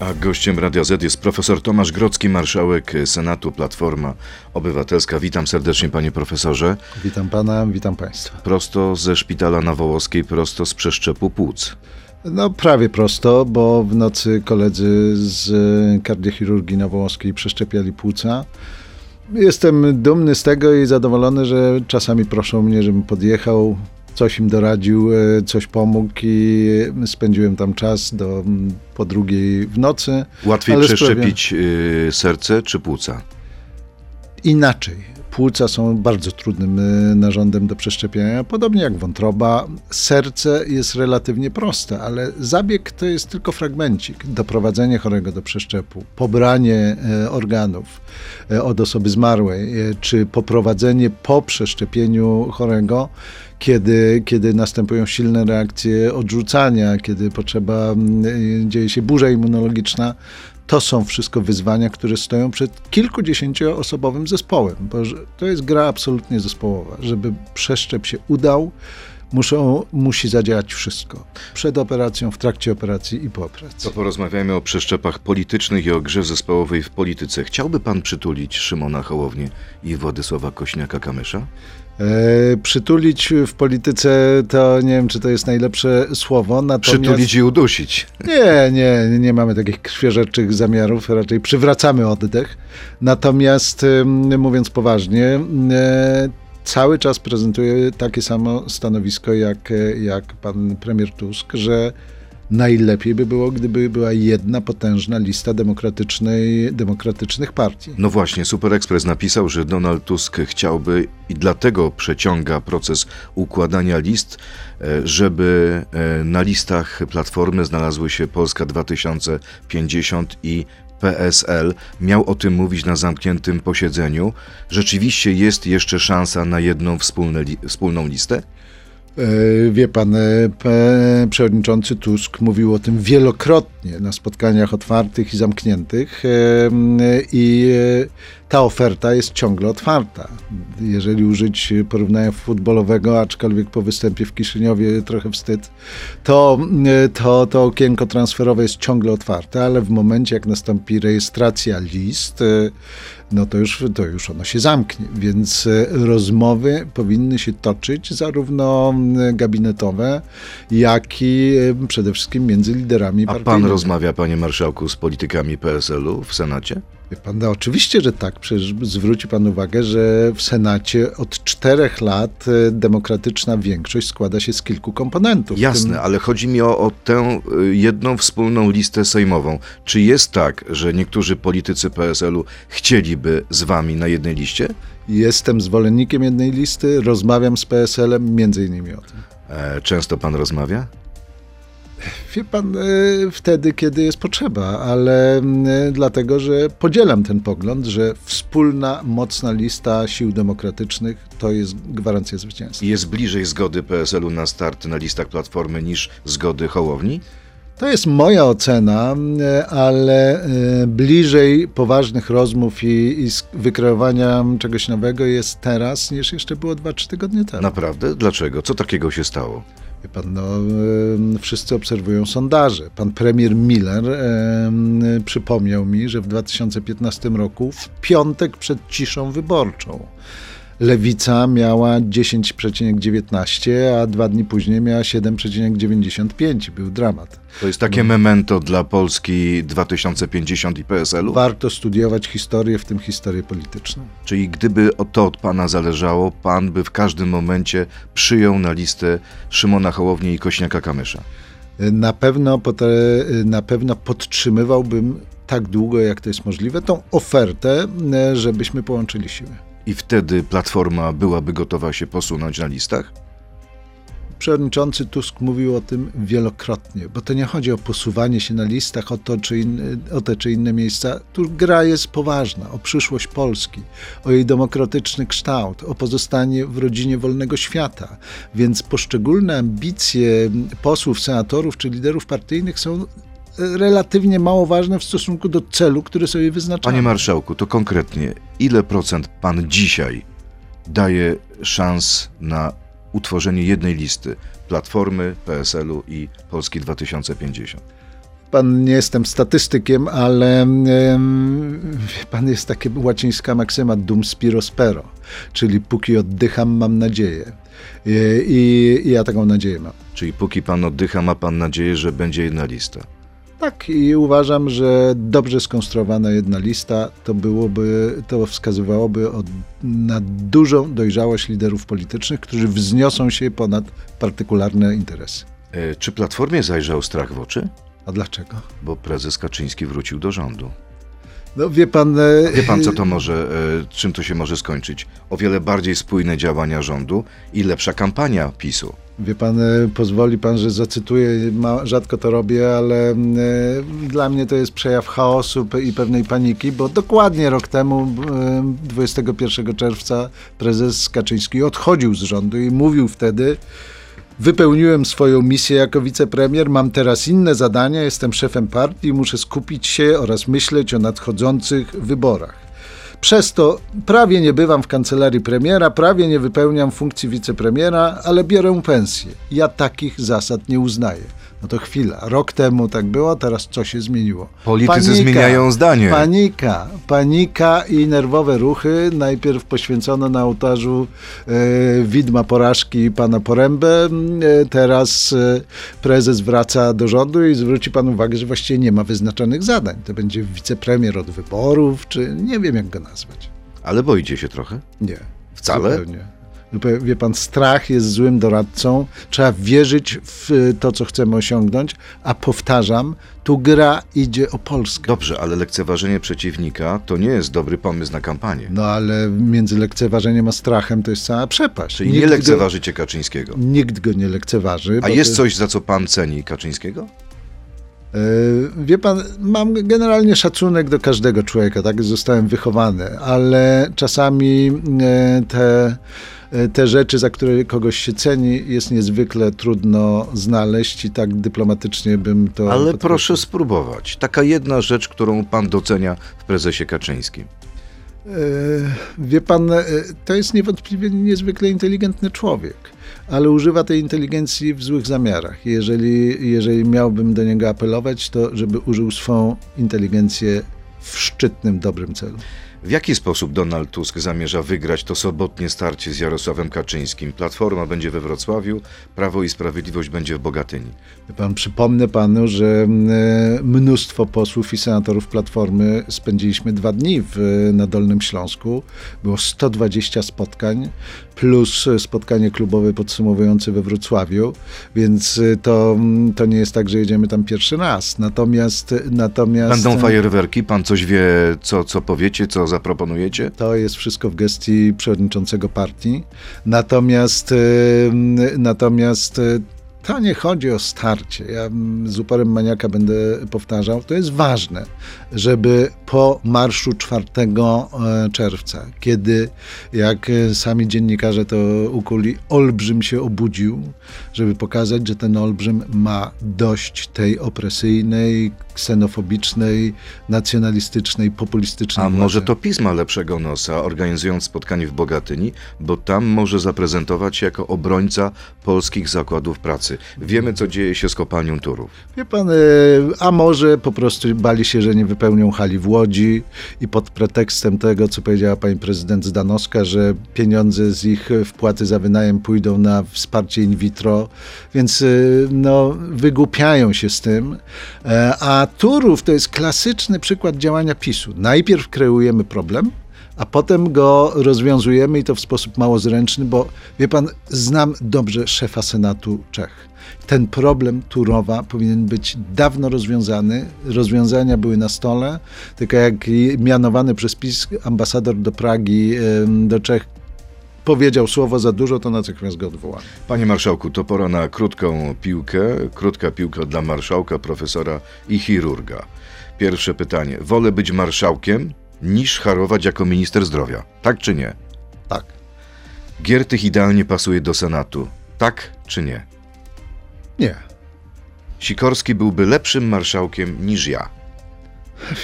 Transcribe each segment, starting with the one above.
A gościem Radia Z jest profesor Tomasz Grocki, marszałek Senatu Platforma Obywatelska. Witam serdecznie panie profesorze. Witam pana, witam państwa. Prosto ze szpitala na Wołoskiej, prosto z przeszczepu płuc. No prawie prosto, bo w nocy koledzy z kardiochirurgii na Wołoskiej przeszczepiali płuca. Jestem dumny z tego i zadowolony, że czasami proszą mnie, żebym podjechał, coś im doradził, e, coś pomógł i spędziłem tam czas do po drugiej w nocy. Łatwiej przeszczepić sprawia... serce czy płuca? Inaczej. Płuca są bardzo trudnym e, narządem do przeszczepienia, podobnie jak wątroba. Serce jest relatywnie proste, ale zabieg to jest tylko fragmencik. Doprowadzenie chorego do przeszczepu, pobranie e, organów od osoby zmarłej, czy poprowadzenie po przeszczepieniu chorego kiedy, kiedy następują silne reakcje odrzucania, kiedy potrzeba, mm, dzieje się burza immunologiczna, to są wszystko wyzwania, które stoją przed kilkudziesięcioosobowym zespołem, bo to jest gra absolutnie zespołowa. Żeby przeszczep się udał, muszą, musi zadziałać wszystko. Przed operacją, w trakcie operacji i po operacji. To porozmawiajmy o przeszczepach politycznych i o grze zespołowej w polityce. Chciałby pan przytulić Szymona Hołownię i Władysława Kośniaka-Kamysza? E, przytulić w polityce to nie wiem, czy to jest najlepsze słowo. Natomiast... Przytulić i udusić. Nie, nie, nie mamy takich krwiożerczych zamiarów, raczej przywracamy oddech. Natomiast mówiąc poważnie, e, cały czas prezentuje takie samo stanowisko jak, jak pan premier Tusk, że najlepiej by było, gdyby była jedna potężna lista demokratycznej, demokratycznych partii. No właśnie, Super Express napisał, że Donald Tusk chciałby i dlatego przeciąga proces układania list, e, żeby e, na listach Platformy znalazły się Polska 2050 i PSL miał o tym mówić na zamkniętym posiedzeniu. Rzeczywiście jest jeszcze szansa na jedną wspólną listę? E, wie pan, e, przewodniczący Tusk mówił o tym wielokrotnie na spotkaniach otwartych i zamkniętych e, i ta oferta jest ciągle otwarta. Jeżeli użyć porównania futbolowego, aczkolwiek po występie w Kiszyniowie trochę wstyd, to, to, to okienko transferowe jest ciągle otwarte, ale w momencie jak nastąpi rejestracja list, no to już, to już ono się zamknie. Więc rozmowy powinny się toczyć zarówno gabinetowe, jak i przede wszystkim między liderami A partyjnymi. pan rozmawia, panie marszałku, z politykami PSL-u w Senacie? Pan, no, oczywiście, że tak. Przecież zwróci pan uwagę, że w Senacie od czterech lat e, demokratyczna większość składa się z kilku komponentów. Jasne, tym... ale chodzi mi o, o, tę e, jedną wspólną listę sejmową. Czy jest tak, że niektórzy politycy PSL-u chcieliby z wami na jednej liście? Jestem zwolennikiem jednej listy, rozmawiam z PSL-em między innymi o tym. E, często pan rozmawia? Wie pan, e, wtedy, kiedy jest potrzeba, ale dlatego, że podzielam ten pogląd, że wspólna, mocna lista sił demokratycznych to jest gwarancja zwycięstwa. Jest bliżej zgody PSL-u na start na listach Platformy niż zgody Hołowni? To jest moja ocena, ale e, bliżej poważnych rozmów i, i wykreowania czegoś nowego jest teraz, niż jeszcze było 2-3 tygodnie temu. Naprawdę? Dlaczego? Co takiego się stało? Wie pan, no, wszyscy obserwują sondaże. Pan premier Miller e, przypomniał mi, że w 2015 roku, w piątek przed ciszą wyborczą, Lewica miała 10,19, a dwa dni później miała 7,95. Był dramat. To jest takie memento dla Polski 2050 i PSL-u? Warto studiować historię, w tym historię polityczną. Czyli gdyby to od pana zależało, pan by w każdym momencie przyjął na listę Szymona Hołowni i Kośniaka-Kamysza? Na pewno, na pewno podtrzymywałbym tak długo, jak to jest możliwe, tą ofertę, żebyśmy połączyli siły i wtedy Platforma byłaby gotowa się posunąć na listach? Przewodniczący Tusk mówił o tym wielokrotnie, bo to nie chodzi o posuwanie się na listach, o, to, czy o te czy inne miejsca. Tu gra jest poważna, o przyszłość Polski, o jej demokratyczny kształt, o pozostanie w rodzinie wolnego świata. Więc poszczególne ambicje posłów, senatorów czy liderów partyjnych są relatywnie mało ważne w stosunku do celu, który sobie wyznaczamy. Panie marszałku, to konkretnie, ile procent pan dzisiaj daje szans na utworzenie jednej listy Platformy, PSL-u i Polski 2050? Pan nie jestem statystykiem, ale pan jest taka łacińska maksyma dum spiro spero, czyli póki oddycham, mam nadzieję. I, i, I ja taką nadzieję mam. Czyli póki pan oddycha, ma pan nadzieję, że będzie jedna lista. Tak, i uważam, że dobrze skonstruowana jedna lista to byłoby, to wskazywałoby od, na dużą dojrzałość liderów politycznych, którzy wzniosą się ponad partykularne interesy. E, Czy Platformie zajrzał strach w oczy? A dlaczego? Bo prezes Kaczyński wrócił do rządu. No wie pan. e, Wie pan, co to może, e, czym to się może skończyć? O wiele bardziej spójne działania rządu i lepsza kampania PiSu. Wie pan, e, pozwoli pan, że zacytuję, ma, rzadko to robię, ale dla mnie to jest przejaw chaosu i pewnej paniki, bo dokładnie rok temu, e, 21 czerwca, prezes Kaczyński odchodził z rządu i mówił wtedy, Wypełniłem swoją misję jako wicepremier, mam teraz inne zadania, jestem szefem partii, muszę skupić się oraz myśleć o nadchodzących wyborach. Przez to prawie nie bywam w kancelarii premiera, prawie nie wypełniam funkcji wicepremiera, ale biorę pensję. Ja takich zasad nie uznaję. No to chwila, rok temu tak było, teraz co się zmieniło? Politycy zmieniają zdanie. Panika, panika i nerwowe ruchy. Najpierw poświęcono na ołtarzu e, widma porażki pana Porębę. E, teraz e, prezes wraca do rządu i zwróci pan uwagę, że właściwie nie ma wyznaczonych zadań. To będzie wicepremier od wyborów, czy nie wiem jak go nazwać. Ale boicie się trochę? Nie. Wcale? Zupełnie. Zupełnie. Wie pan, strach jest złym doradcą. Trzeba wierzyć w y, to, co chcemy osiągnąć, a powtarzam, tu gra idzie o Polskę. Dobrze, ale lekceważenie przeciwnika to nie jest dobry pomysł na kampanię. No ale między lekceważeniem a strachem to jest cała przepaść. Czyli nie Nikt lekceważycie Kaczyńskiego. Go, nikt go nie lekceważy. A jest to- coś, za co pan ceni Kaczyńskiego? E, Wie pan, mam generalnie szacunek do każdego człowieka, tak zostałem wychowany, ale czasami e, te, te rzeczy, za które kogoś się ceni, jest niezwykle trudno znaleźć i tak dyplomatycznie bym to. Ale podkreślił. proszę spróbować. Taka jedna rzecz, którą pan docenia w prezesie Kaczyńskim. E, Wie pan, e, to jest niewątpliwie niezwykle inteligentny człowiek, ale używa tej inteligencji w złych zamiarach. Jeżeli, jeżeli miałbym do niego apelować, to żeby użył swą inteligencję w szczytnym, dobrym celu. W jaki sposób Donald Tusk zamierza wygrać to sobotnie starcie z Jarosławem Kaczyńskim? Platforma będzie we Wrocławiu, Prawo i Sprawiedliwość będzie w Bogatyni. Pan, przypomnę panu, że e, mnóstwo posłów i senatorów Platformy spędziliśmy dwa dni w, na Dolnym Śląsku. Było 120 spotkań, plus spotkanie klubowe podsumowujące we Wrocławiu, więc e, to, to nie jest tak, że jedziemy tam pierwszy raz. Natomiast, natomiast Będą fajerwerki, pan coś wie, co, co powiecie, co zaproponujecie? To jest wszystko w gestii przewodniczącego partii. Natomiast, e, natomiast to nie chodzi o starcie. Ja mm, z uporem maniaka będę powtarzał. To jest ważne, żeby po marszu 4 e, czerwca, kiedy, jak e, sami dziennikarze to ukuli, olbrzym się obudził, żeby pokazać, że ten olbrzym ma dość tej opresyjnej, ksenofobicznej, nacjonalistycznej, populistycznej A władzy. może to PiS ma lepszego nosa, organizując spotkanie w Bogatyni, bo tam może zaprezentować się jako obrońca polskich zakładów pracy. Wiemy, co dzieje się z kopalnią Turów. Wie pan, e, a może po prostu bali się, że nie wypełnią hali w Łodzi i pod pretekstem tego, co powiedziała pani prezydent Zdanowska, że pieniądze z ich wpłaty za wynajem pójdą na wsparcie in vitro, więc e, no, wygłupiają się z tym. E, A Turów to jest klasyczny przykład działania PiSu. Najpierw kreujemy problem, a potem go rozwiązujemy i to w sposób mało zręczny, bo wie pan, znam dobrze szefa Senatu Czech. Ten problem Turowa powinien być dawno rozwiązany. Rozwiązania były na stole, tylko jak mianowany przez PiS ambasador do Pragi, do Czech powiedział słowo za dużo, to natychmiast go odwołano. Panie marszałku, to pora na krótką piłkę. Krótka piłka dla marszałka, profesora i chirurga. Pierwsze pytanie. Wolę być marszałkiem niż harować jako minister zdrowia. Tak czy nie? Tak. Giertych idealnie pasuje do Senatu. Tak czy nie? Nie. Sikorski byłby lepszym marszałkiem niż ja.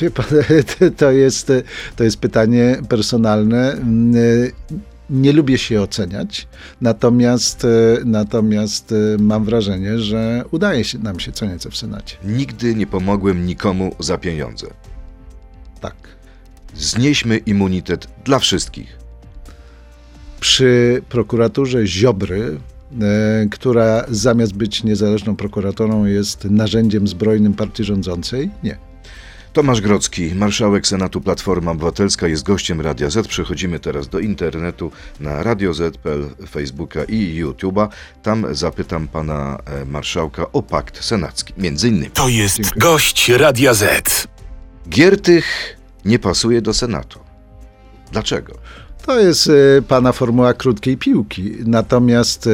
Wie pan, to jest, to jest pytanie personalne. nie lubię się oceniać, natomiast, natomiast mam wrażenie, że udaje się nam się co nieco w Senacie. Nigdy nie pomogłem nikomu za pieniądze. Tak. Znieśmy immunitet dla wszystkich. Przy prokuraturze Ziobry, e, która zamiast być niezależną prokuratorą jest narzędziem zbrojnym partii rządzącej, nie. Tomasz Grocki, marszałek Senatu Platforma Obywatelska, jest gościem Radia Z. Przechodzimy teraz do internetu na Radio Z.pl, Facebooka i YouTube'a. Tam zapytam pana e, marszałka o pakt senacki, między innymi. To jest Dziękuję. gość Radia Z. Giertych nie pasuje do Senatu. Dlaczego? To jest e, pana formuła krótkiej piłki. Natomiast e,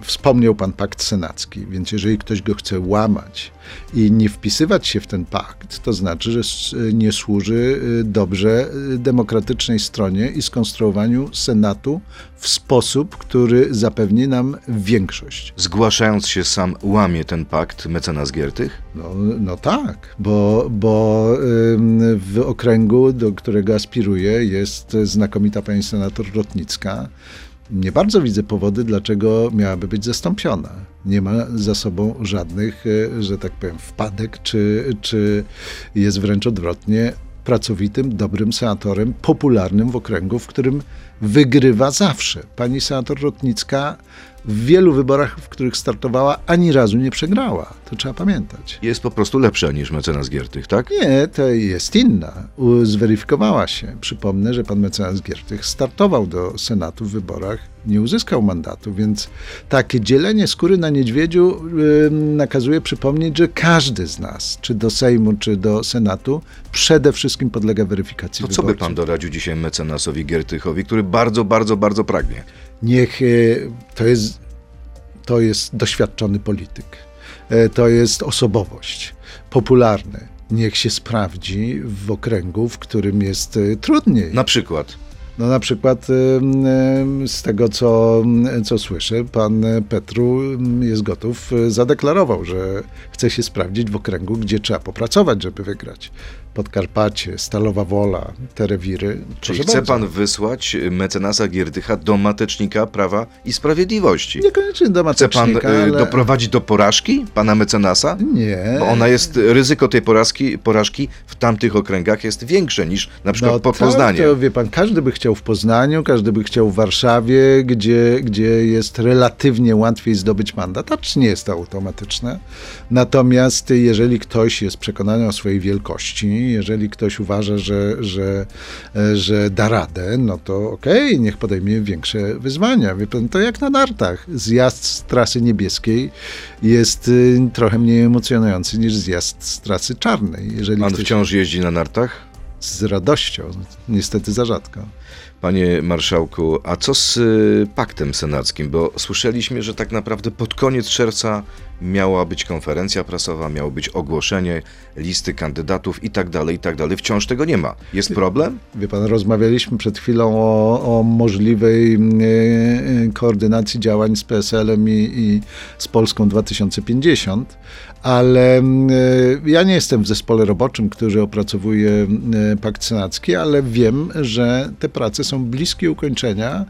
wspomniał pan pakt senacki, więc jeżeli ktoś go chce łamać i nie wpisywać się w ten pakt, to znaczy, że s- nie służy e, dobrze e, demokratycznej stronie i skonstruowaniu Senatu w sposób, który zapewni nam większość. Zgłaszając się sam łamie ten pakt mecenas Giertych? No, no tak, bo, bo w okręgu, do którego aspiruję, jest znakomita pani senator Rotnicka. Nie bardzo widzę powody, dlaczego miałaby być zastąpiona. Nie ma za sobą żadnych, e, że tak powiem, wpadek, czy, czy jest wręcz odwrotnie pracowitym, dobrym senatorem, popularnym w okręgu, w którym wygrywa zawsze. Pani senator Rotnicka w wielu wyborach, w których startowała, ani razu nie przegrała. To trzeba pamiętać. Jest po prostu lepsza niż mecenas Giertych, tak? Nie, to jest inna. Zweryfikowała się. Przypomnę, że pan mecenas Giertych startował do Senatu w wyborach, nie uzyskał mandatu, więc takie dzielenie skóry na niedźwiedziu y, nakazuje przypomnieć, że każdy z nas, czy do Sejmu, czy do Senatu, przede wszystkim podlega weryfikacji To co by wyborczej. pan doradził dzisiaj mecenasowi Giertychowi, który bardzo, bardzo, bardzo pragnie? Niech y, to jest, to jest doświadczony polityk. E, To jest osobowość, popularny. Niech się sprawdzi w okręgu, w którym jest y, trudniej. Na przykład No na przykład ym, z tego, co, co słyszę, pan Petru jest gotów, zadeklarował, że chce się sprawdzić w okręgu, gdzie trzeba popracować, żeby wygrać. Podkarpacie, Stalowa Wola, te rewiry. Proszę chce bardzo. pan wysłać mecenasa Giertycha do Matecznika Prawa i Sprawiedliwości? Niekoniecznie do Chce pan matecznika, y, ale... doprowadzić do porażki pana mecenasa? Nie. Bo ona jest, ryzyko tej porażki, porażki w tamtych okręgach jest większe niż na przykład No pod tak, Poznaniem. To, wie pan, każdy by chciał w Poznaniu, każdy by chciał w Warszawie, gdzie, gdzie jest relatywnie łatwiej zdobyć mandat, acz nie jest to automatyczne. Natomiast jeżeli ktoś jest przekonany o swojej wielkości, jeżeli ktoś uważa, że, że, e, że da radę, no to okej, niech podejmie większe wyzwania. Wie pan, to jak na nartach. Zjazd z trasy niebieskiej jest y, trochę mniej emocjonujący niż zjazd z trasy czarnej. Jeżeli Pan ktoś wciąż jeździ na nartach? z radością, niestety za rzadko. Panie marszałku, a co z y, paktem senackim? Bo słyszeliśmy, że tak naprawdę pod koniec czerwca miała być konferencja prasowa, miało być ogłoszenie listy kandydatów i tak dalej, i tak dalej. Wciąż tego nie ma. Jest problem? Wie pan, rozmawialiśmy przed chwilą o, o możliwej mm, e, koordynacji działań z PSL-em i, i z Polską 2050, ale mm, e, ja nie jestem w zespole roboczym, który opracowuje e, pakt senacki, ale wiem, że te prace są bliskie ukończenia.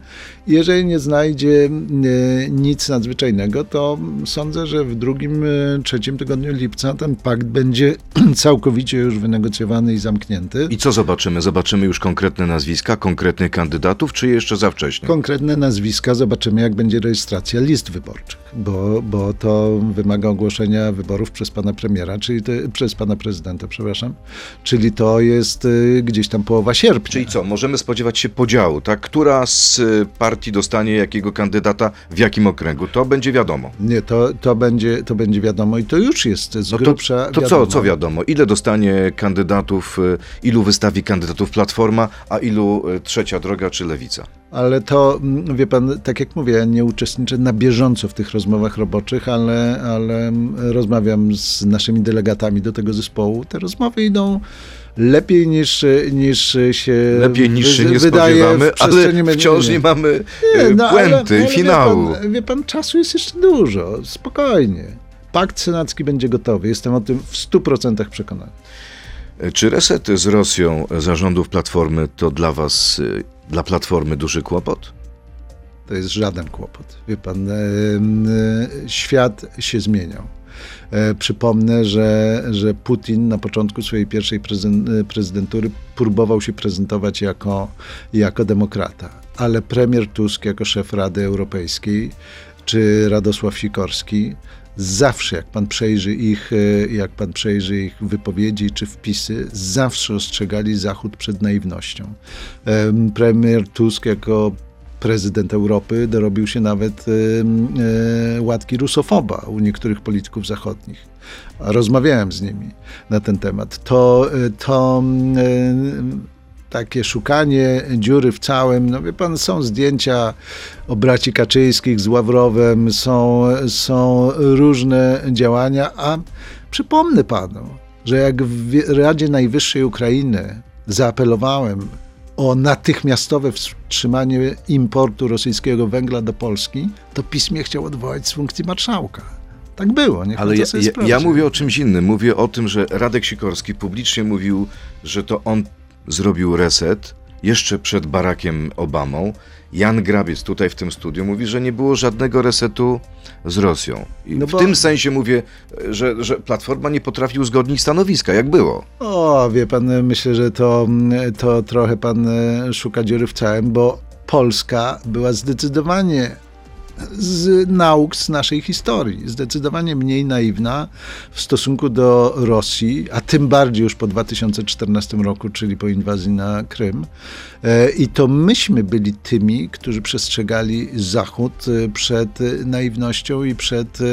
Jeżeli nie znajdzie e, nic nadzwyczajnego, to sądzę, że w drugim, trzecim tygodniu lipca ten pakt będzie całkowicie już wynegocjowany i zamknięty. I co zobaczymy? Zobaczymy już konkretne nazwiska, konkretnych kandydatów, czy jeszcze za wcześnie? Konkretne nazwiska zobaczymy, jak będzie rejestracja list wyborczych, bo, bo to wymaga ogłoszenia wyborów przez pana premiera, czyli to, przez pana prezydenta, przepraszam, czyli to jest y, gdzieś tam połowa sierpnia. Czyli co, możemy spodziewać się podziału, tak? Która z y, partii dostanie jakiego kandydata w jakim okręgu? To będzie wiadomo. Nie, to, to, będzie, to będzie wiadomo i to już jest z No to, to co, wiadomo. co wiadomo? Ile dostanie kandydatów, y, ilu wystawi kandydatów Platforma, a ilu Trzecia Droga czy Lewica? Ale to, mm, wie pan, tak jak mówię, ja nie uczestniczę na bieżąco w tych rozmowach roboczych, ale, ale mm, rozmawiam z naszymi delegatami do tego zespołu. Te rozmowy idą lepiej niż, niż się Lepiej niż się nie wydaje spodziewamy, ale wciąż nie mamy Nie, y, no, puenty, ale finału. Wie pan, wie pan, czasu jest jeszcze dużo, spokojnie. Pakt senacki będzie gotowy, jestem o tym w 100% przekonany. Czy reset z Rosją zarządów Platformy to dla was y, dla Platformy duży kłopot? To jest żaden kłopot. Wie pan, e, e, świat się zmieniał. E, Przypomnę, że, że Putin na początku swojej pierwszej prezydentury próbował się prezentować jako, jako demokrata, ale premier Tusk jako szef Rady Europejskiej czy Radosław Sikorski zawsze, jak pan przejrzy ich, e, jak pan przejrzy ich wypowiedzi czy wpisy, zawsze ostrzegali Zachód przed naiwnością. Em, Premier Tusk jako prezydent Europy dorobił się nawet e, łatki rusofoba u niektórych polityków zachodnich. Rozmawiałem z nimi na ten temat. To, e, to takie szukanie dziury w całym. No wie pan, są zdjęcia o braci Kaczyńskich z Ławrowem, są, są różne działania, a przypomnę panu, że jak w Radzie Najwyższej Ukrainy zaapelowałem o natychmiastowe wstrzymanie importu rosyjskiego węgla do Polski, to PiS mnie chciał odwołać z funkcji marszałka. Tak było, niech Ale ja, ja mówię o czymś innym. Mówię o tym, że Radek Sikorski publicznie mówił, że to on zrobił reset jeszcze przed Barackiem Obamą. Jan Grabiec tutaj w tym studiu mówi, że nie było żadnego resetu z Rosją. I No w bo- tym sensie mówię, że, że Platforma nie potrafi uzgodnić stanowiska, jak było. O, wie pan, myślę, że to, to trochę pan szuka dziury w całym, bo Polska była zdecydowanie z nauk z naszej historii, zdecydowanie mniej naiwna w stosunku do Rosji, a tym bardziej już po 2014 roku, czyli po inwazji na Krym. E, I to myśmy byli tymi, którzy przestrzegali Zachód e, przed naiwnością i przed e,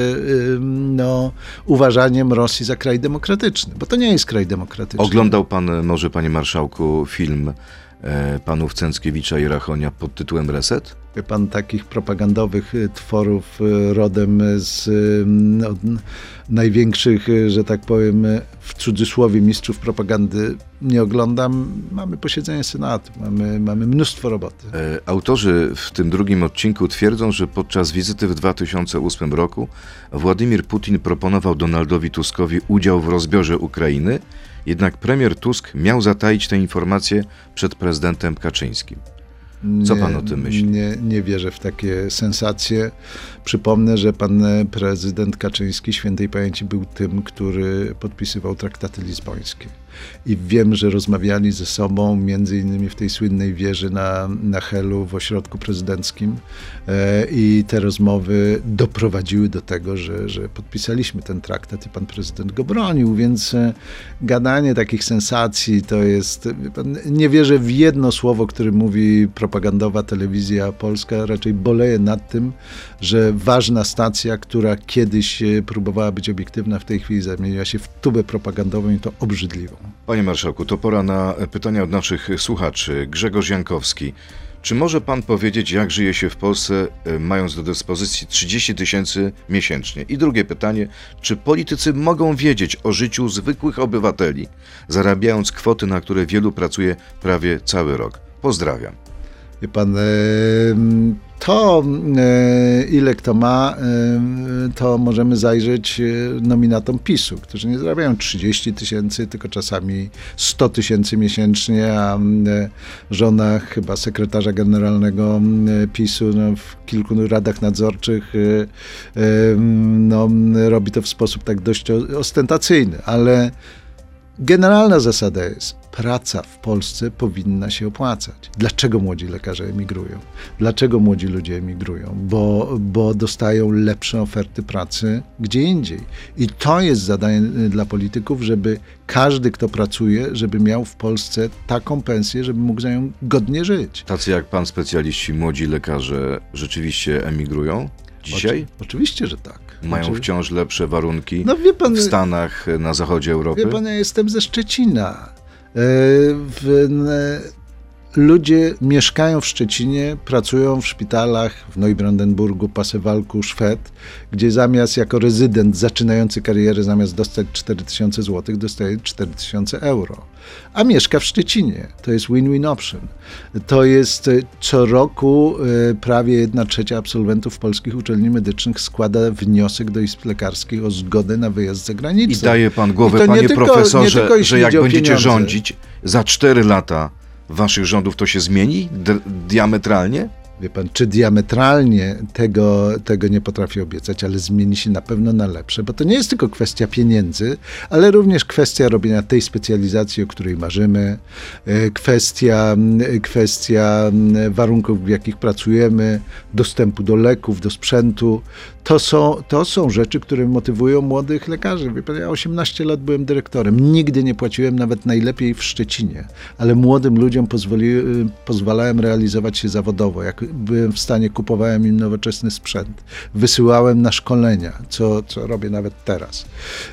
no, uważaniem Rosji za kraj demokratyczny, bo to nie jest kraj demokratyczny. Oglądał pan może, panie marszałku, film panów Cęckiewicza i Rachonia pod tytułem Reset? Pan takich propagandowych y, tworów y, rodem z n- największych, że tak powiem, w cudzysłowie mistrzów propagandy nie oglądam. Mamy posiedzenie Senatu, mamy, mamy mnóstwo roboty. E, Autorzy w tym drugim odcinku twierdzą, że podczas wizyty w 2008 roku Władimir Putin proponował Donaldowi Tuskowi udział w rozbiorze Ukrainy, jednak premier Tusk miał zataić te informacje przed prezydentem Kaczyńskim. Co pan o tym myśli? Nie, nie wierzę w takie sensacje. Przypomnę, że pan prezydent Kaczyński świętej pamięci był tym, który podpisywał traktaty lizbońskie. I wiem, że rozmawiali ze sobą, między innymi w tej słynnej wieży na, na Helu w ośrodku prezydenckim. E, I te rozmowy doprowadziły do tego, że, że podpisaliśmy ten traktat i pan prezydent go bronił, więc e, gadanie takich sensacji to jest. nie wierzę w jedno słowo, które mówi propagandowa telewizja polska. Raczej boleję nad tym, że ważna stacja, która kiedyś e, próbowała być obiektywna, w tej chwili zamieniła się w tubę propagandową i to obrzydliwą. Panie marszałku, to pora na pytania od naszych słuchaczy. Grzegorz Jankowski. Czy może pan powiedzieć, jak żyje się w Polsce, e, mając do dyspozycji 30 tysięcy miesięcznie? I drugie pytanie, czy politycy mogą wiedzieć o życiu zwykłych obywateli, zarabiając kwoty, na które wielu pracuje prawie cały rok? Pozdrawiam. Wie pan, em, to e, ile kto ma, em, to możemy zajrzeć e, nominatom PiSu, którzy nie zarabiają 30 tysięcy, tylko czasami 100 tysięcy miesięcznie, a e, żona chyba sekretarza generalnego PiSu no, w kilku radach nadzorczych e, no, robi to w sposób tak dość ostentacyjny, ale Generalna zasada jest, praca w Polsce powinna się opłacać. Dlaczego młodzi lekarze emigrują? Dlaczego młodzi ludzie emigrują? Bo, bo dostają lepsze oferty pracy gdzie indziej. I to jest zadanie y, dla polityków, żeby każdy, kto pracuje, żeby miał w Polsce taką pensję, żeby mógł za nią godnie żyć. Tacy jak pan specjaliści, młodzi lekarze rzeczywiście emigrują dzisiaj? Oczy, oczywiście, że tak. Mają Oczy- wciąż lepsze warunki No pan, w Stanach, na zachodzie Europy? Wie pan, ja jestem ze Szczecina. E, W, ludzie mieszkają w Szczecinie, pracują w szpitalach w Neubrandenburgu, Pasewalku, Szwed, gdzie zamiast jako rezydent zaczynający karierę, zamiast dostać 4000 zł, dostaje 4000 euro. A mieszka w Szczecinie. To jest win-win option. To jest e, co roku e, prawie 1 trzecia absolwentów polskich uczelni medycznych składa wniosek do izb lekarskich o zgodę na wyjazd za granicę. I daje pan głowę, panie tylko- profesorze, że jak będziecie rządzić za 4 lata, waszych rządów to się zmieni diametralnie? Wie pan, czy diametralnie tego, tego nie potrafię obiecać, ale zmieni się na pewno na lepsze, bo to nie jest tylko kwestia pieniędzy, ale również kwestia robienia tej specjalizacji, o której marzymy, e, kwestia, kwestia warunków, w jakich pracujemy, dostępu do leków, do sprzętu. To są, to są rzeczy, które motywują młodych lekarzy. Ja 18 lat byłem dyrektorem, nigdy nie płaciłem nawet najlepiej w Szczecinie, ale młodym ludziom pozwoli, pozwalałem realizować się zawodowo. Jak byłem w stanie, kupowałem im nowoczesny sprzęt, wysyłałem na szkolenia, co, co robię nawet teraz,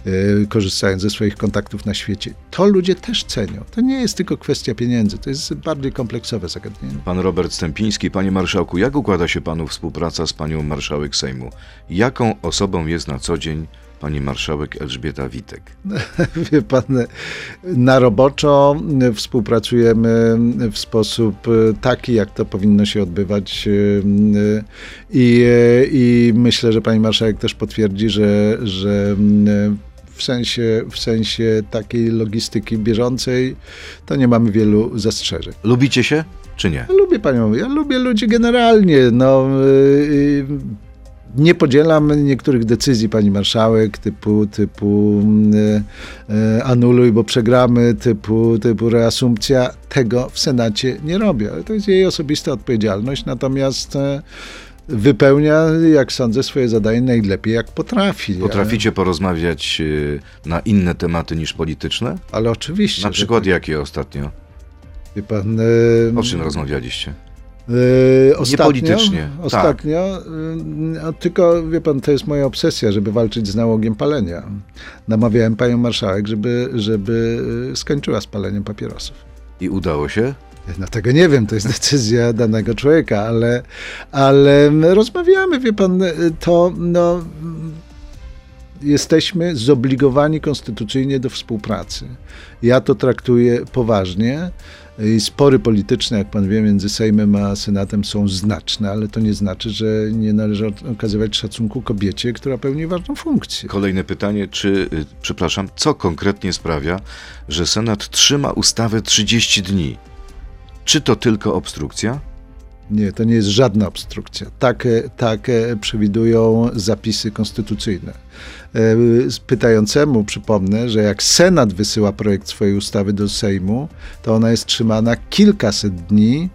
yy, korzystając ze swoich kontaktów na świecie. To ludzie też cenią. To nie jest tylko kwestia pieniędzy, to jest bardziej kompleksowe zagadnienie. Pan Robert Stępiński, panie marszałku, jak układa się panu współpraca z panią marszałek Sejmu? Jaką osobą jest na co dzień pani marszałek Elżbieta Witek? Wie pan, na roboczo współpracujemy w sposób taki, jak to powinno się odbywać. I, i myślę, że pani marszałek też potwierdzi, że, że w sensie, w sensie takiej logistyki bieżącej to nie mamy wielu zastrzeżeń. Lubicie się, czy nie? Ja lubię panią, ja lubię ludzi generalnie. No, yy, nie podzielam niektórych decyzji pani marszałek, typu, typu yy, yy, anuluj, bo przegramy, typu, typu reasumpcja. Tego w Senacie nie robię, to jest jej osobista odpowiedzialność. Natomiast e, wypełnia, jak sądzę, swoje zadanie najlepiej, jak potrafi. Potraficie porozmawiać y, na inne tematy niż polityczne? Ale, oczywiście. Na przykład jakie ostatnio? Wie pan, O czym rozmawialiście? Yy, ostatnio, politycznie, tak. Ostatnio, yy, tylko wie pan, to jest moja obsesja, żeby walczyć z nałogiem palenia. Namawiałem panią marszałek, żeby, żeby yy, skończyła z paleniem papierosów. I udało się? No tego nie wiem, to jest decyzja danego człowieka, ale, ale rozmawiamy, wie pan, to no, jesteśmy zobligowani konstytucyjnie do współpracy. Ja to traktuję poważnie. Spory polityczne, jak pan wie, między Sejmem a Senatem są znaczne, ale to nie znaczy, że nie należy okazywać szacunku kobiecie, która pełni ważną funkcję. Kolejne pytanie, czy, y, przepraszam, co konkretnie sprawia, że Senat trzyma ustawę 30 dni? Czy to tylko obstrukcja? Nie, to nie jest żadna obstrukcja. Tak, tak przewidują zapisy konstytucyjne. Pytającemu przypomnę, że jak Senat wysyła projekt swojej ustawy do Sejmu, to ona jest trzymana kilkaset dni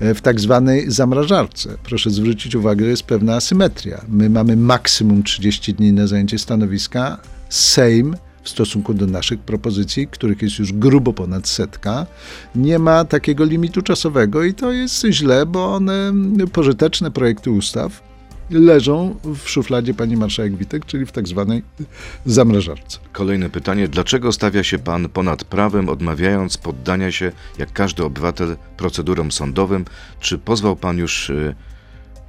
w tak zwanej zamrażarce. Proszę zwrócić uwagę, że jest pewna asymetria. My mamy maksimum 30 dni na zajęcie stanowiska. Sejm w stosunku do naszych propozycji, których jest już grubo ponad setka, nie ma takiego limitu czasowego i to jest źle, bo one, pożyteczne projekty ustaw, leżą w szufladzie pani marszałek Witek, czyli w tak zwanej zamrażarce. Kolejne pytanie. Dlaczego stawia się pan ponad prawem, odmawiając poddania się, jak każdy obywatel, procedurom sądowym? Czy pozwał pan już y,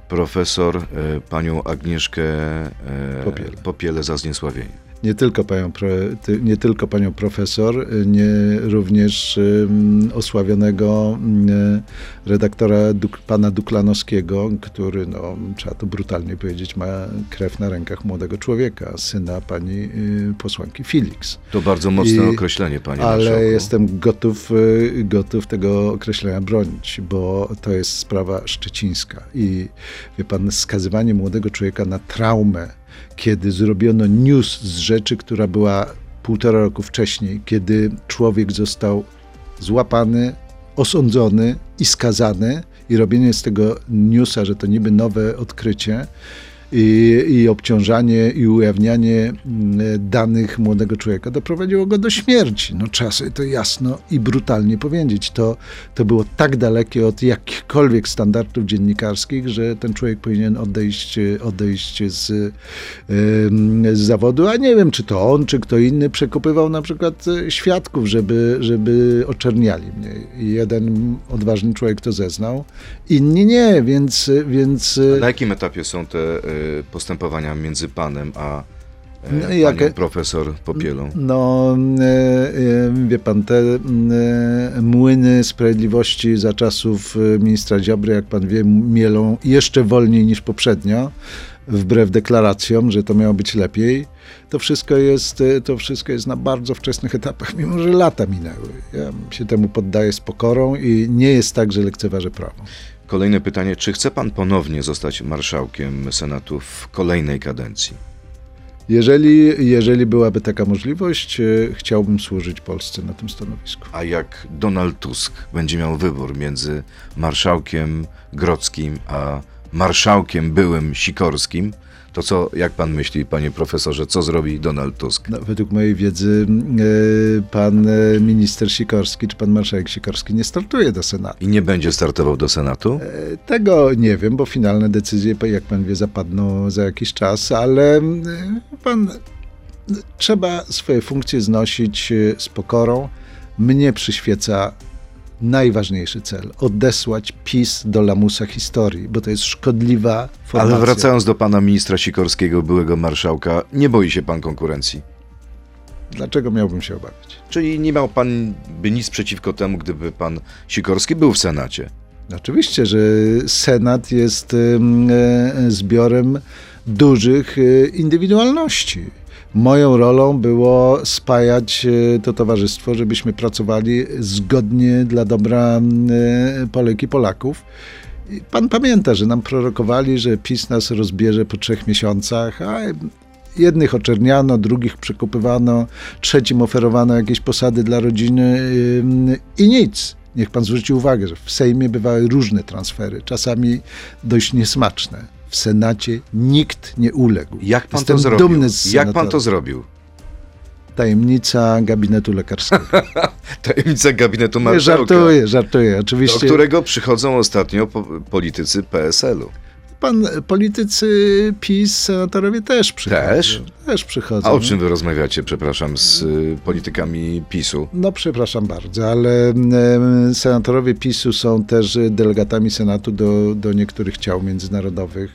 profesor y, panią Agnieszkę y, Popiele. Popiele za zniesławienie? Nie tylko panią, nie tylko panią profesor, nie również osławionego redaktora Duk, pana Duklanowskiego, który, no, trzeba to brutalnie powiedzieć, ma krew na rękach młodego człowieka, syna pani y, posłanki Felix. To bardzo mocne I, określenie, panie Ale marszałku. jestem gotów, y, gotów tego określenia bronić, bo to jest sprawa szczecińska. I wie pan, skazywanie młodego człowieka na traumę, kiedy zrobiono news z rzeczy, która była półtora roku wcześniej, kiedy człowiek został złapany, osądzony i skazany, i robienie z tego newsa, że to niby nowe odkrycie, i, i obciążanie i ujawnianie danych młodego człowieka doprowadziło go do śmierci. No trzeba sobie to jasno i brutalnie powiedzieć. To, to było tak dalekie od jakichkolwiek standardów dziennikarskich, że ten człowiek powinien odejść, odejść z, z zawodu, a nie wiem, czy to on, czy kto inny przekopywał na przykład świadków, żeby, żeby oczerniali mnie. Jeden odważny człowiek to zeznał, inni nie, więc... więc a na jakim etapie są te postępowania między panem a No, panią jakie- profesor Popielą? No, e, e, wie pan, te e, młyny sprawiedliwości za czasów e, ministra Ziobry, jak pan wie, mielą jeszcze wolniej niż poprzednio. wbrew deklaracjom, że to miało być lepiej. To wszystko jest, e, to wszystko jest na bardzo wczesnych etapach, mimo że lata minęły. Ja się temu poddaję z pokorą i nie jest tak, że lekceważę prawo. Kolejne pytanie, czy chce pan ponownie zostać marszałkiem Senatu w kolejnej kadencji? Jeżeli, jeżeli byłaby taka możliwość, e, chciałbym służyć Polsce na tym stanowisku. A jak Donald Tusk będzie miał wybór między marszałkiem Grodzkim a marszałkiem byłym Sikorskim, to co, jak pan myśli, panie profesorze, co zrobi Donald Tusk? No, według mojej wiedzy e, pan e, minister Sikorski czy pan marszałek Sikorski nie startuje do Senatu. I nie będzie startował do Senatu? E, Tego nie wiem, bo finalne decyzje, jak pan wie, zapadną za jakiś czas, ale pan trzeba swoje funkcje znosić z pokorą. Mnie przyświeca najważniejszy cel odesłać PiS do lamusa historii, bo to jest szkodliwa formacja. Ale wracając do pana ministra Sikorskiego, byłego marszałka, nie boi się pan konkurencji? Dlaczego miałbym się obawiać? Czyli nie miał pan by nic przeciwko temu, gdyby pan Sikorski był w Senacie? Oczywiście, że Senat jest e, zbiorem dużych e, indywidualności. Moją rolą było spajać e, to towarzystwo, żebyśmy pracowali zgodnie dla dobra e, Polek i Polaków. Pan pamięta, że nam prorokowali, że PiS nas rozbierze po trzech miesiącach, a jednych oczerniano, drugich przekupywano, trzecim oferowano jakieś posady dla rodziny ym, i nic. Niech pan zwróci uwagę, że w Sejmie bywały różne transfery, czasami dość niesmaczne. W Senacie nikt nie uległ. Jak pan Jestem to zrobił? dumny z Jak pan to zrobił? Tajemnica gabinetu lekarskiego. Tajemnica gabinetu Nie, marszałka, żartuję, żartuję. do Oczywiście którego przychodzą ostatnio po, politycy PSL-u. Pan, politycy PiS, senatorowie też przychodzą. Też? Też przychodzą. A o czym wy rozmawiacie, przepraszam, z y, politykami PiSu? No, przepraszam bardzo, ale em, senatorowie PiSu są też delegatami Senatu do, do niektórych ciał międzynarodowych.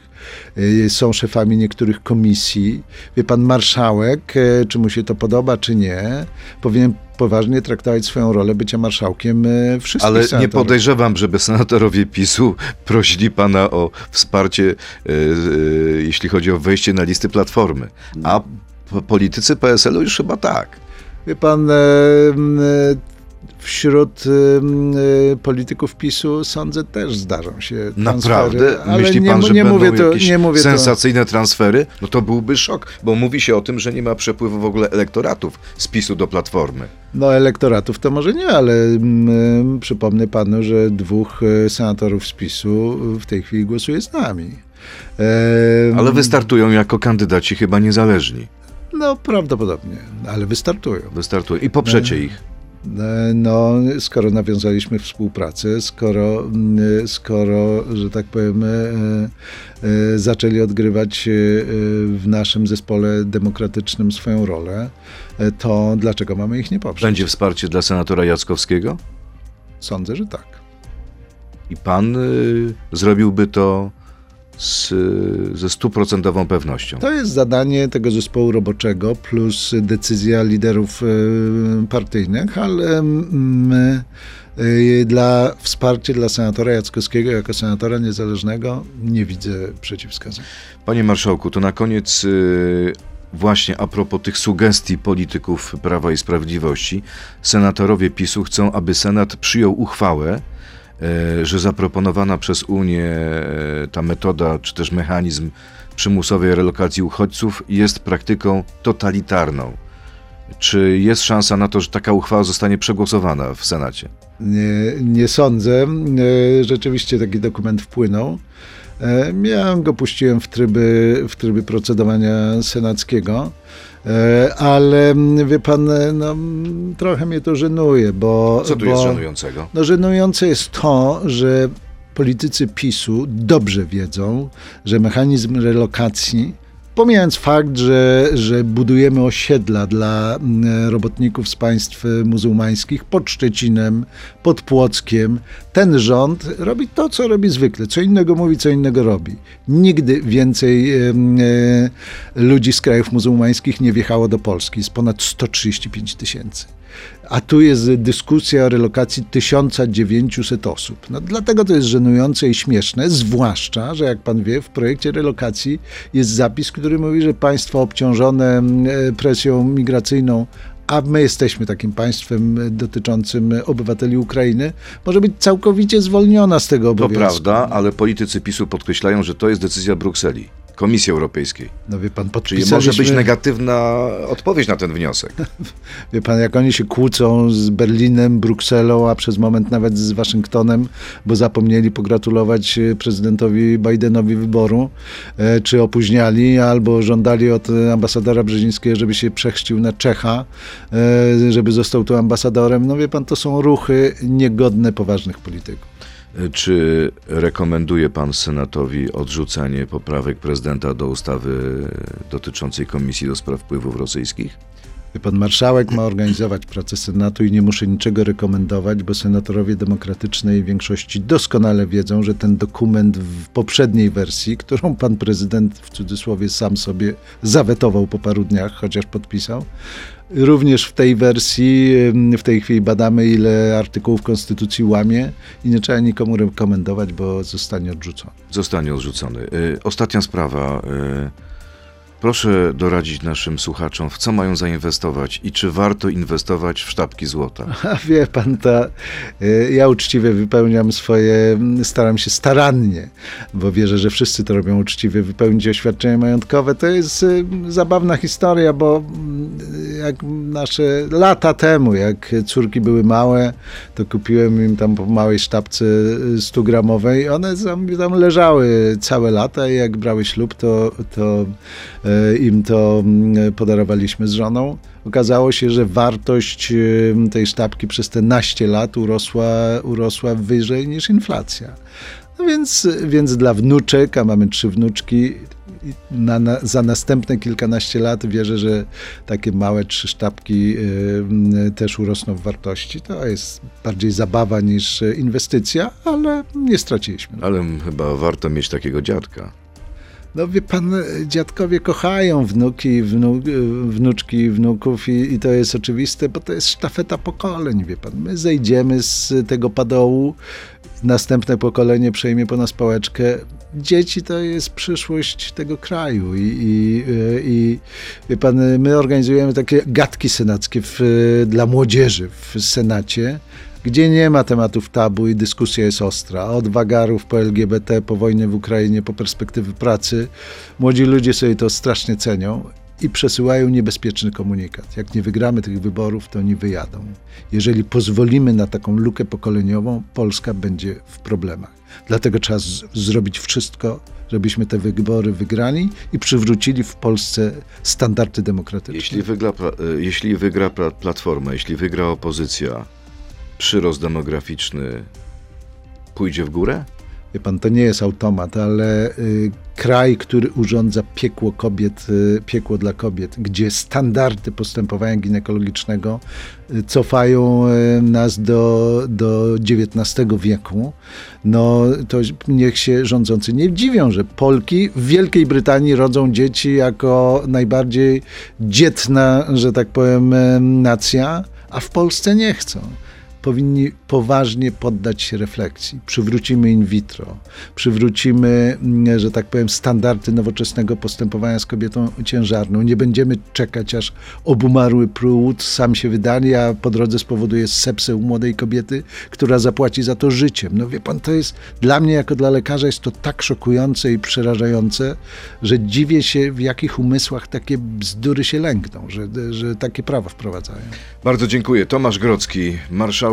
Y, Są szefami niektórych komisji. Wie pan, marszałek, czy mu się to podoba, czy nie, powinien poważnie traktować swoją rolę bycia marszałkiem e, wszystkich Ale nie senatorów. podejrzewam, żeby senatorowie PiSu prosili pana o wsparcie, y, y, jeśli chodzi o wejście na listy Platformy. A politycy PSL-u już chyba tak. Wie pan, e, e, wśród e, polityków PiSu sądzę też zdarzą się transfery. Naprawdę? ale Myśli nie, pan, że nie będą mówię to, jakieś nie mówię to. sensacyjne transfery? No to byłby szok, bo mówi się o tym, że nie ma przepływu w ogóle elektoratów z PiSu do Platformy. No elektoratów to może nie, ale mm, przypomnę panu, że dwóch e, senatorów z PiSu w tej chwili głosuje z nami. Ale wystartują jako kandydaci chyba niezależni. No prawdopodobnie, ale wystartują. Wystartują i poprzecie ich. E, No, skoro nawiązaliśmy współpracę, skoro, skoro że tak powiem, e, e, zaczęli odgrywać w naszym zespole demokratycznym swoją rolę, to dlaczego mamy ich nie poprzeć? Będzie wsparcie dla senatora Jackowskiego? Sądzę, że tak. I pan y, zrobiłby to z, ze stuprocentową pewnością. To jest zadanie tego zespołu roboczego plus decyzja liderów e, partyjnych, ale my e, dla wsparcia dla senatora Jackowskiego jako senatora niezależnego nie widzę przeciwwskazań. Panie marszałku, to na koniec y, właśnie a propos tych sugestii polityków Prawa i Sprawiedliwości, senatorowie PiSu chcą, aby Senat przyjął uchwałę, że zaproponowana przez Unię y, ta metoda, czy też mechanizm przymusowej relokacji uchodźców jest praktyką totalitarną. Czy jest szansa na to, że taka uchwała zostanie przegłosowana w Senacie? Nie, nie sądzę. E, Rzeczywiście taki dokument wpłynął. E, Ja go puściłem w tryby, w tryby procedowania senackiego, E, ale wie pan, e, no, trochę mnie to żenuje, bo... Co tu bo, jest żenującego? No żenujące jest to, że politycy PiSu dobrze wiedzą, że mechanizm relokacji Pomijając fakt, że, że budujemy osiedla dla mm, robotników z państw muzułmańskich pod Szczecinem, pod Płockiem, ten rząd robi to, co robi zwykle. Co innego mówi, co innego robi. Nigdy więcej e, ludzi z krajów muzułmańskich nie wjechało do Polski. Jest ponad 135 tysięcy. A tu jest dyskusja o relokacji 1900 osób. No, dlatego to jest żenujące i śmieszne, zwłaszcza, że jak pan wie, w projekcie relokacji jest zapis, który mówi, że państwa obciążone mm, presją migracyjną a my jesteśmy takim państwem dotyczącym obywateli Ukrainy, może być całkowicie zwolniona z tego To obowiązku. prawda, ale politycy PiSu podkreślają, że to jest decyzja Brukseli, Komisji Europejskiej. No wie pan, Czyli podpisaliśmy... może być negatywna odpowiedź na ten wniosek. Wie pan, jak oni się kłócą z Berlinem, Brukselą, a przez moment nawet z Waszyngtonem, bo zapomnieli pogratulować e, prezydentowi Bidenowi wyboru, e, czy opóźniali, albo żądali od ambasadora Brzezińskiego, żeby się przechrzcił na Czecha, e, żeby został tu ambasadorem. No wie pan, to są ruchy niegodne poważnych polityków. Czy rekomenduje pan Senatowi odrzucenie poprawek prezydenta do ustawy dotyczącej Komisji do Spraw Wpływów Rosyjskich? Pan marszałek ma organizować pracę Senatu i nie muszę niczego rekomendować, bo senatorowie demokratycznej większości doskonale wiedzą, że ten dokument w poprzedniej wersji, którą pan prezydent w cudzysłowie sam sobie zawetował po paru dniach, chociaż podpisał, również w tej wersji w tej chwili badamy, ile artykułów Konstytucji łamie i nie trzeba nikomu rekomendować, bo zostanie odrzucony. Zostanie odrzucony. Y, Ostatnia sprawa. Y, Proszę doradzić naszym słuchaczom, w co mają zainwestować i czy warto inwestować w sztabki złota. A wie pan, to y, ja uczciwie wypełniam swoje, staram się starannie, bo wierzę, że wszyscy to robią uczciwie, wypełnić oświadczenie majątkowe. To jest y, zabawna historia, bo jak nasze lata temu, jak córki były małe, to kupiłem im tam po małej sztabce 100 gramowej. One tam, leżały całe lata i jak brały ślub, to, to im to mm, podarowaliśmy z żoną. Okazało się, że wartość e, tej sztabki przez te naście lat urosła, urosła wyżej niż inflacja. No więc, więc dla wnuczek, a mamy trzy wnuczki, na, na, za następne kilkanaście lat wierzę, że takie małe trzy sztabki y, też urosną w wartości. To jest bardziej zabawa niż inwestycja, ale nie straciliśmy. Ale chyba warto mieć takiego dziadka. No wie pan, dziadkowie kochają wnuki, wnu, wnuczki wnuków i, i to jest oczywiste, bo to jest sztafeta pokoleń, wie pan. My zejdziemy z tego padołu, następne pokolenie przejmie po nas pałeczkę. Dzieci to jest przyszłość tego kraju i, i, i wie pan, my organizujemy takie gadki senackie w, dla młodzieży w Senacie, gdzie nie ma tematów tabu i dyskusja jest ostra. Od wagarów po LGBT, po wojnie w Ukrainie, po perspektywy pracy. Młodzi ludzie sobie to strasznie cenią i przesyłają niebezpieczny komunikat. Jak nie wygramy tych wyborów, to oni wyjadą. Jeżeli pozwolimy na taką lukę pokoleniową, Polska będzie w problemach. Dlatego trzeba zrobić wszystko, żebyśmy te wybory wygrali i przywrócili w Polsce standardy demokratyczne. Jeśli wygra, y, jeśli wygra pla- Platforma, jeśli wygra opozycja, przyrost demograficzny pójdzie w górę? Wie pan, to nie jest automat, ale y, kraj, który urządza piekło kobiet, y, piekło dla kobiet, gdzie standardy postępowania ginekologicznego y, cofają y, nas do, do XIX wieku, no to niech się rządzący nie dziwią, że Polki w Wielkiej Brytanii rodzą dzieci jako najbardziej dzietna, że tak powiem, y, nacja, a w Polsce nie chcą powinni poważnie poddać się refleksji. Przywrócimy in vitro, przywrócimy, mm, że tak powiem, standardy nowoczesnego postępowania z kobietą ciężarną. Nie będziemy czekać, aż obumarły płód sam się wydali, a po drodze spowoduje sepsę u młodej kobiety, która zapłaci za to życiem. No wie pan, to jest dla mnie, jako dla lekarza, jest to tak szokujące i przerażające, że dziwię się, w jakich umysłach takie bzdury się lękną, że, że takie prawa wprowadzają. Bardzo dziękuję. Tomasz Grocki,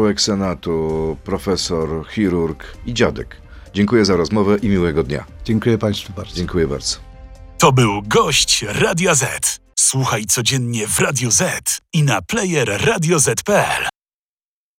marszałek Senatu, profesor, chirurg i dziadek. Dziękuję za rozmowę i miłego dnia. Dziękuję Państwu bardzo. Dziękuję bardzo. To był gość Radia Z. Słuchaj codziennie w Radio Z i na player radioz.pl.